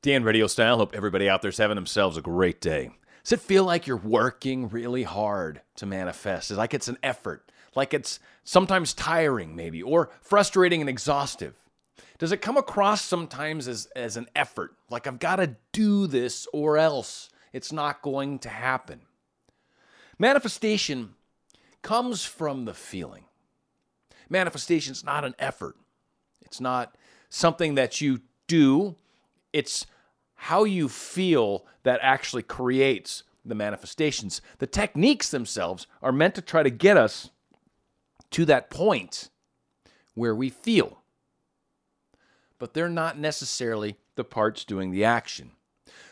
Dan RadioStyle. Hope everybody out there's having themselves a great day. Does it feel like you're working really hard to manifest? Is like it's an effort, like it's sometimes tiring, maybe, or frustrating and exhaustive? Does it come across sometimes as, as an effort, like I've got to do this or else it's not going to happen? Manifestation comes from the feeling. Manifestation is not an effort, it's not something that you do it's how you feel that actually creates the manifestations. The techniques themselves are meant to try to get us to that point where we feel, but they're not necessarily the parts doing the action.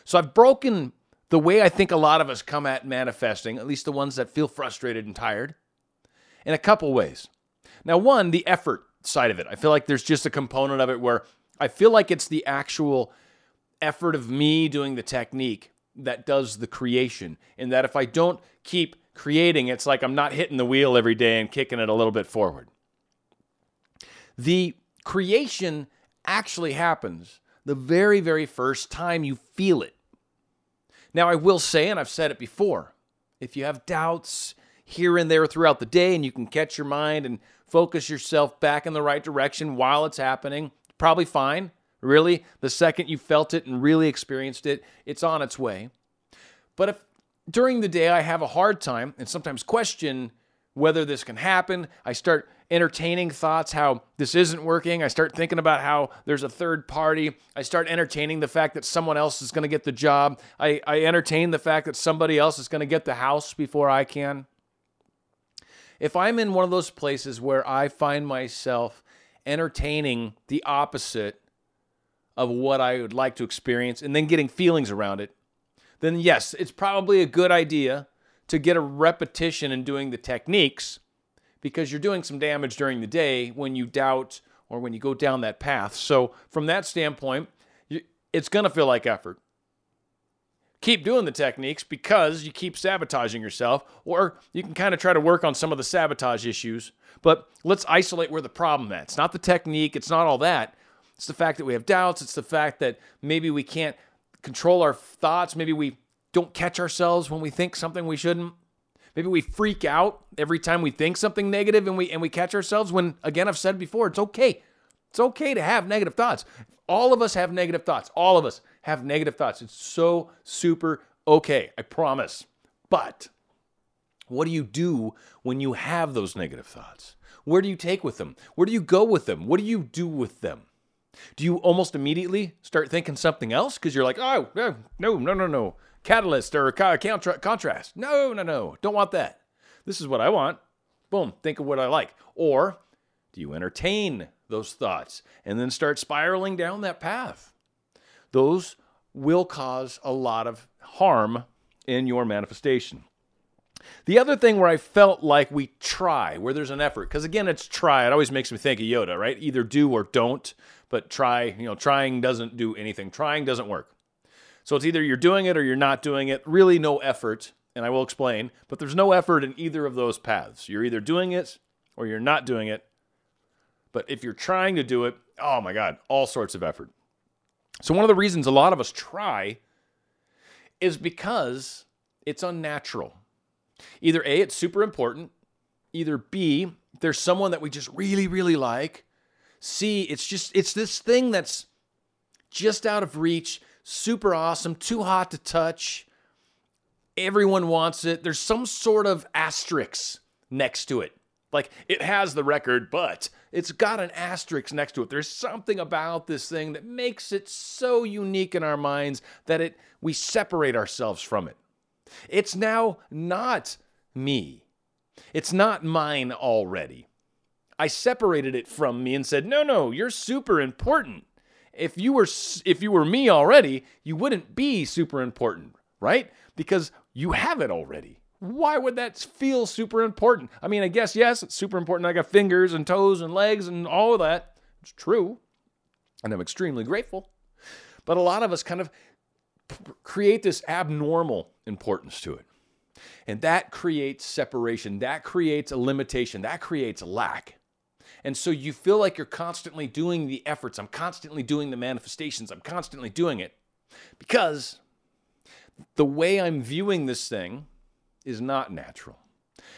So I've broken the way I think a lot of us come at manifesting, at least the ones that feel frustrated and tired, in a couple ways. Now, one, the effort side of it. I feel like there's just a component of it where I feel like it's the actual effort of me doing the technique that does the creation. And that if I don't keep creating, it's like I'm not hitting the wheel every day and kicking it a little bit forward. The creation actually happens the very, very first time you feel it. Now, I will say, and I've said it before, if you have doubts here and there throughout the day and you can catch your mind and focus yourself back in the right direction while it's happening, probably fine. Really, the second you felt it and really experienced it, it's on its way. But if during the day I have a hard time and sometimes question whether this can happen, I start entertaining thoughts how this isn't working. I start thinking about how there's a third party. I start entertaining the fact that someone else is going to get the job. I, I entertain the fact that somebody else is going to get the house before I can. If I'm in one of those places where I find myself entertaining the opposite of what I would like to experience and then getting feelings around it, then yes, it's probably a good idea to get a repetition in doing the techniques because you're doing some damage during the day when you doubt or when you go down that path. So, from that standpoint, it's going to feel like effort. Keep doing the techniques because you keep sabotaging yourself, or you can kind of try to work on some of the sabotage issues. But let's isolate where the problem is. It's not the technique, it's not all that. It's the fact that we have doubts. It's the fact that maybe we can't control our thoughts. Maybe we don't catch ourselves when we think something we shouldn't. Maybe we freak out every time we think something negative and we and we catch ourselves when again I've said before, it's okay. It's okay to have negative thoughts. All of us have negative thoughts. All of us have negative thoughts. It's so super okay. I promise. But what do you do when you have those negative thoughts? Where do you take with them? Where do you go with them? What do you do with them? Do you almost immediately start thinking something else because you're like, oh, no, no, no, no, no, catalyst or contra- contrast? No, no, no, don't want that. This is what I want. Boom, think of what I like. Or do you entertain those thoughts and then start spiraling down that path? Those will cause a lot of harm in your manifestation. The other thing where I felt like we try, where there's an effort, because again, it's try. It always makes me think of Yoda, right? Either do or don't, but try, you know, trying doesn't do anything. Trying doesn't work. So it's either you're doing it or you're not doing it. Really, no effort, and I will explain, but there's no effort in either of those paths. You're either doing it or you're not doing it. But if you're trying to do it, oh my God, all sorts of effort. So, one of the reasons a lot of us try is because it's unnatural. Either A, it's super important. Either B, there's someone that we just really, really like. C, it's just, it's this thing that's just out of reach, super awesome, too hot to touch. Everyone wants it. There's some sort of asterisk next to it. Like it has the record, but it's got an asterisk next to it. There's something about this thing that makes it so unique in our minds that it we separate ourselves from it. It's now not me. It's not mine already. I separated it from me and said, "No, no, you're super important. If you were if you were me already, you wouldn't be super important, right? Because you have it already. Why would that feel super important? I mean, I guess yes, it's super important. I got fingers and toes and legs and all of that. It's true. And I'm extremely grateful. But a lot of us kind of create this abnormal importance to it. And that creates separation, that creates a limitation, that creates a lack. And so you feel like you're constantly doing the efforts, I'm constantly doing the manifestations, I'm constantly doing it. Because the way I'm viewing this thing is not natural.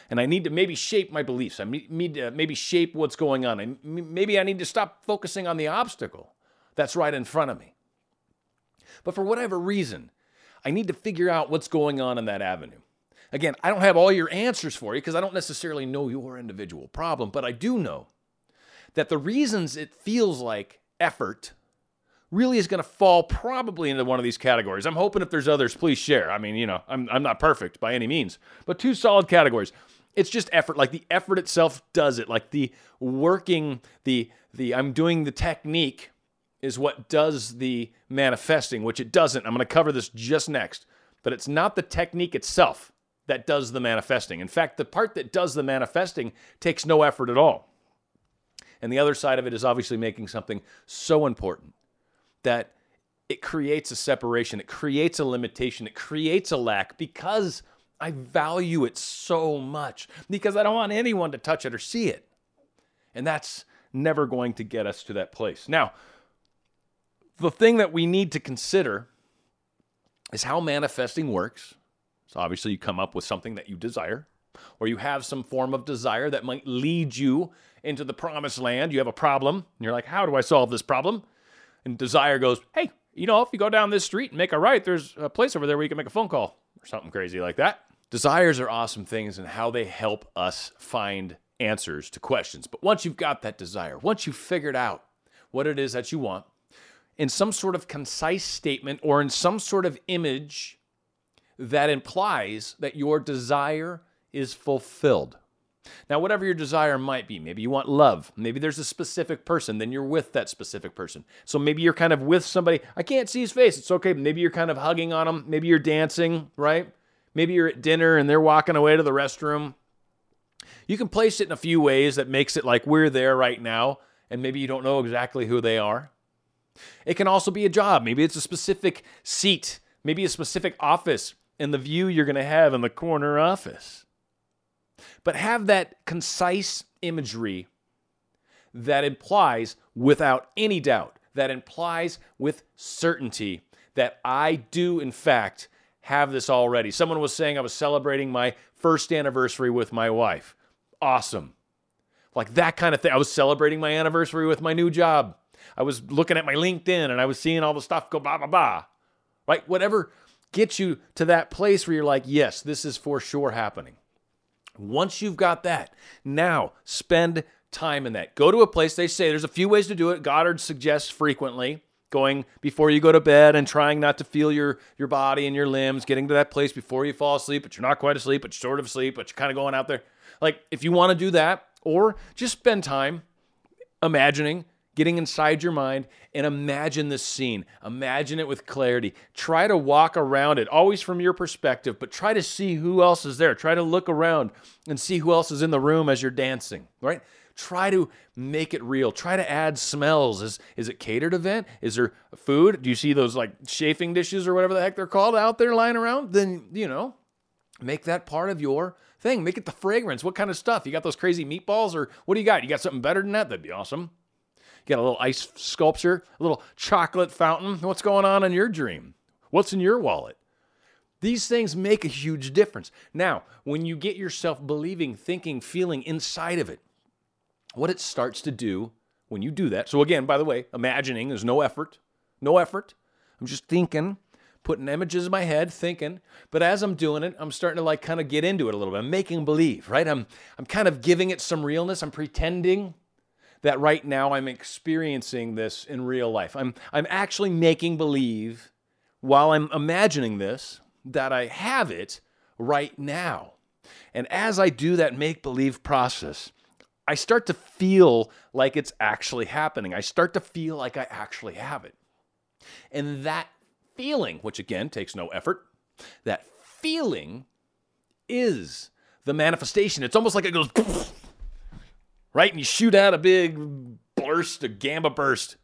And I need to maybe shape my beliefs. I need to uh, maybe shape what's going on. And maybe I need to stop focusing on the obstacle that's right in front of me. But for whatever reason, I need to figure out what's going on in that avenue. Again, I don't have all your answers for you because I don't necessarily know your individual problem, but I do know that the reasons it feels like effort really is going to fall probably into one of these categories. I'm hoping if there's others, please share. I mean, you know, I'm, I'm not perfect by any means, but two solid categories. It's just effort. Like the effort itself does it. Like the working, the the I'm doing the technique is what does the manifesting, which it doesn't. I'm going to cover this just next, but it's not the technique itself that does the manifesting. In fact, the part that does the manifesting takes no effort at all. And the other side of it is obviously making something so important that it creates a separation, it creates a limitation, it creates a lack because I value it so much, because I don't want anyone to touch it or see it. And that's never going to get us to that place. Now, the thing that we need to consider is how manifesting works. So, obviously, you come up with something that you desire, or you have some form of desire that might lead you into the promised land. You have a problem, and you're like, How do I solve this problem? And desire goes, hey, you know, if you go down this street and make a right, there's a place over there where you can make a phone call or something crazy like that. Desires are awesome things and how they help us find answers to questions. But once you've got that desire, once you've figured out what it is that you want, in some sort of concise statement or in some sort of image that implies that your desire is fulfilled. Now, whatever your desire might be, maybe you want love. Maybe there's a specific person, then you're with that specific person. So maybe you're kind of with somebody. I can't see his face. It's okay. Maybe you're kind of hugging on him. Maybe you're dancing, right? Maybe you're at dinner and they're walking away to the restroom. You can place it in a few ways that makes it like we're there right now, and maybe you don't know exactly who they are. It can also be a job. Maybe it's a specific seat, maybe a specific office, and the view you're going to have in the corner office but have that concise imagery that implies without any doubt, that implies with certainty that I do, in fact, have this already. Someone was saying I was celebrating my first anniversary with my wife. Awesome. Like that kind of thing. I was celebrating my anniversary with my new job. I was looking at my LinkedIn and I was seeing all the stuff go blah, blah, blah. Right? Whatever gets you to that place where you're like, yes, this is for sure happening. Once you've got that, now spend time in that. Go to a place, they say there's a few ways to do it. Goddard suggests frequently going before you go to bed and trying not to feel your your body and your limbs getting to that place before you fall asleep but you're not quite asleep but you're sort of asleep but you're kind of going out there like if you want to do that or just spend time imagining getting inside your mind and imagine this scene. Imagine it with clarity. Try to walk around it, always from your perspective, but try to see who else is there. Try to look around and see who else is in the room as you're dancing, right? Try to make it real. Try to add smells. Is, is it catered event? Is there food? Do you see those like chafing dishes or whatever the heck they're called out there lying around? Then, you know, make that part of your thing. Make it the fragrance. What kind of stuff? You got those crazy meatballs or what do you got? You got something better than that? That'd be awesome. You got a little ice sculpture, a little chocolate fountain. What's going on in your dream? What's in your wallet? These things make a huge difference. Now, when you get yourself believing, thinking, feeling inside of it, what it starts to do when you do that. So, again, by the way, imagining is no effort, no effort. I'm just thinking, putting images in my head, thinking. But as I'm doing it, I'm starting to like kind of get into it a little bit. I'm making believe, right? I'm I'm kind of giving it some realness. I'm pretending that right now I'm experiencing this in real life. I'm, I'm actually making believe while I'm imagining this that I have it right now. And as I do that make believe process, I start to feel like it's actually happening. I start to feel like I actually have it. And that feeling, which again takes no effort, that feeling is the manifestation. It's almost like it goes right? And you shoot out a big burst, a gamma burst.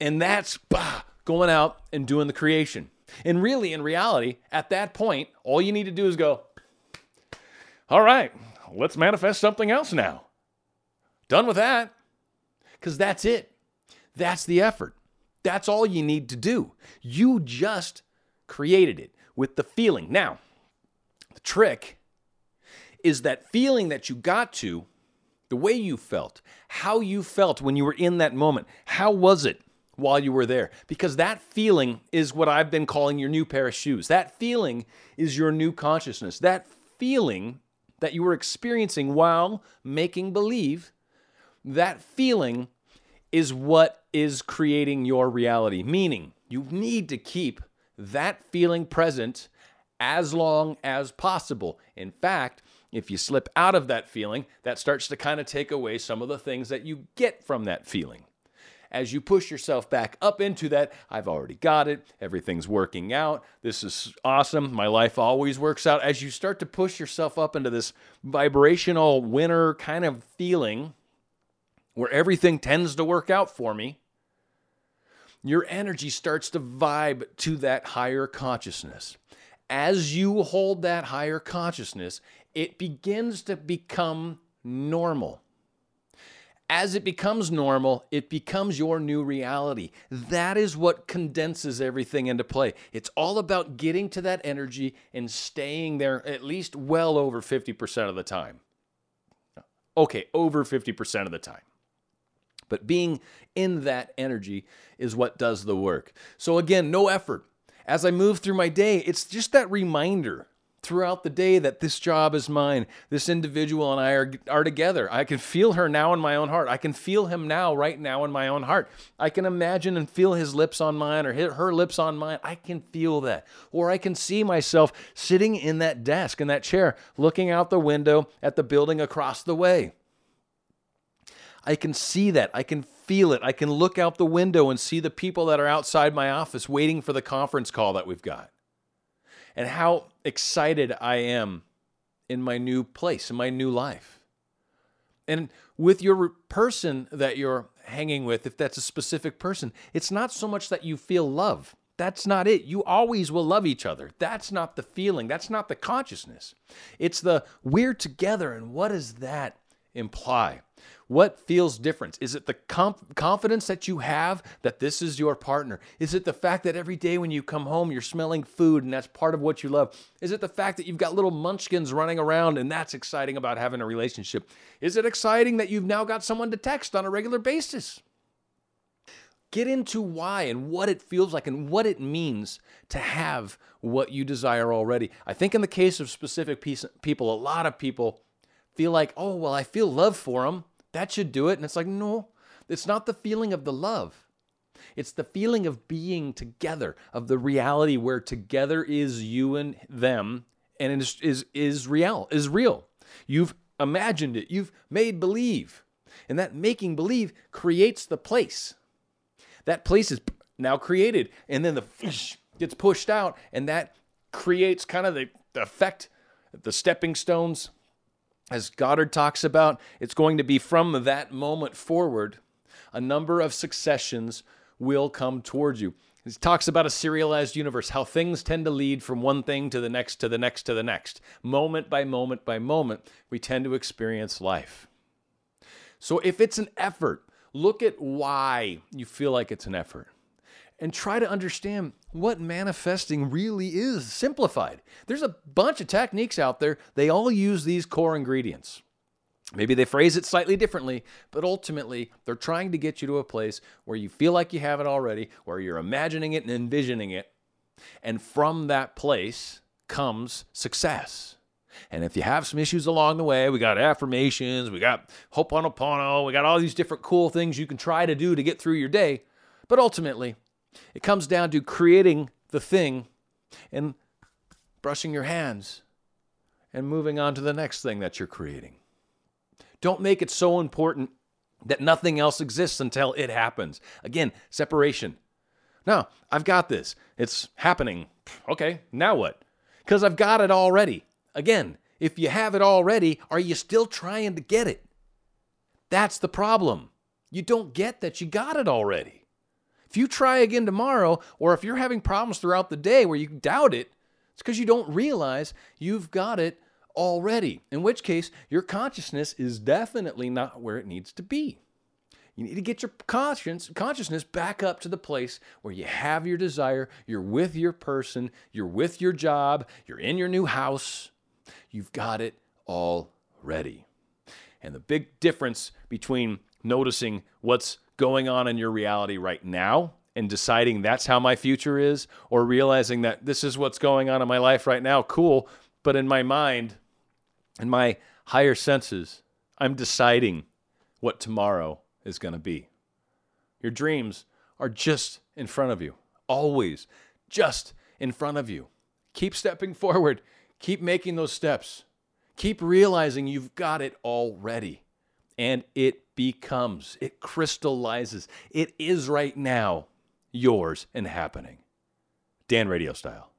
And that's bah, going out and doing the creation. And really, in reality, at that point, all you need to do is go, all right, let's manifest something else now. Done with that. Because that's it. That's the effort. That's all you need to do. You just created it with the feeling. Now, the trick is that feeling that you got to, the way you felt, how you felt when you were in that moment. How was it while you were there? Because that feeling is what I've been calling your new pair of shoes. That feeling is your new consciousness. That feeling that you were experiencing while making believe, that feeling is what is creating your reality. Meaning, you need to keep that feeling present as long as possible. In fact, if you slip out of that feeling, that starts to kind of take away some of the things that you get from that feeling. As you push yourself back up into that, I've already got it, everything's working out, this is awesome, my life always works out. As you start to push yourself up into this vibrational winner kind of feeling where everything tends to work out for me, your energy starts to vibe to that higher consciousness. As you hold that higher consciousness, it begins to become normal. As it becomes normal, it becomes your new reality. That is what condenses everything into play. It's all about getting to that energy and staying there at least well over 50% of the time. Okay, over 50% of the time. But being in that energy is what does the work. So, again, no effort. As I move through my day, it's just that reminder throughout the day that this job is mine. This individual and I are, are together. I can feel her now in my own heart. I can feel him now, right now, in my own heart. I can imagine and feel his lips on mine or her lips on mine. I can feel that. Or I can see myself sitting in that desk, in that chair, looking out the window at the building across the way. I can see that. I can feel it. I can look out the window and see the people that are outside my office waiting for the conference call that we've got. And how excited I am in my new place, in my new life. And with your person that you're hanging with, if that's a specific person, it's not so much that you feel love. That's not it. You always will love each other. That's not the feeling. That's not the consciousness. It's the we're together. And what is that imply? What feels different? Is it the comp- confidence that you have that this is your partner? Is it the fact that every day when you come home you're smelling food and that's part of what you love? Is it the fact that you've got little munchkins running around and that's exciting about having a relationship? Is it exciting that you've now got someone to text on a regular basis? Get into why and what it feels like and what it means to have what you desire already. I think in the case of specific piece, people, a lot of people feel like, oh, well, I feel love for them. That should do it. And it's like, no, it's not the feeling of the love. It's the feeling of being together, of the reality where together is you and them, and it is, is, is real, is real. You've imagined it, you've made believe. And that making believe creates the place. That place is now created, and then the fish gets pushed out, and that creates kind of the, the effect, the stepping stones as Goddard talks about, it's going to be from that moment forward, a number of successions will come towards you. He talks about a serialized universe, how things tend to lead from one thing to the next, to the next, to the next. Moment by moment by moment, we tend to experience life. So if it's an effort, look at why you feel like it's an effort and try to understand what manifesting really is simplified. There's a bunch of techniques out there, they all use these core ingredients. Maybe they phrase it slightly differently, but ultimately they're trying to get you to a place where you feel like you have it already, where you're imagining it and envisioning it. And from that place comes success. And if you have some issues along the way, we got affirmations, we got Ho'oponopono, we got all these different cool things you can try to do to get through your day. But ultimately, it comes down to creating the thing and brushing your hands and moving on to the next thing that you're creating. Don't make it so important that nothing else exists until it happens. Again, separation. No, I've got this. It's happening. Okay, now what? Because I've got it already. Again, if you have it already, are you still trying to get it? That's the problem. You don't get that you got it already. If you try again tomorrow, or if you're having problems throughout the day where you doubt it, it's because you don't realize you've got it already, in which case your consciousness is definitely not where it needs to be. You need to get your conscience, consciousness back up to the place where you have your desire, you're with your person, you're with your job, you're in your new house. You've got it all ready. And the big difference between noticing what's going on in your reality right now and deciding that's how my future is, or realizing that this is what's going on in my life right now, cool. But in my mind, in my higher senses, I'm deciding what tomorrow is going to be. Your dreams are just in front of you, always just in front of you. Keep stepping forward, keep making those steps, keep realizing you've got it already. And it becomes, it crystallizes, it is right now yours and happening. Dan RadioStyle.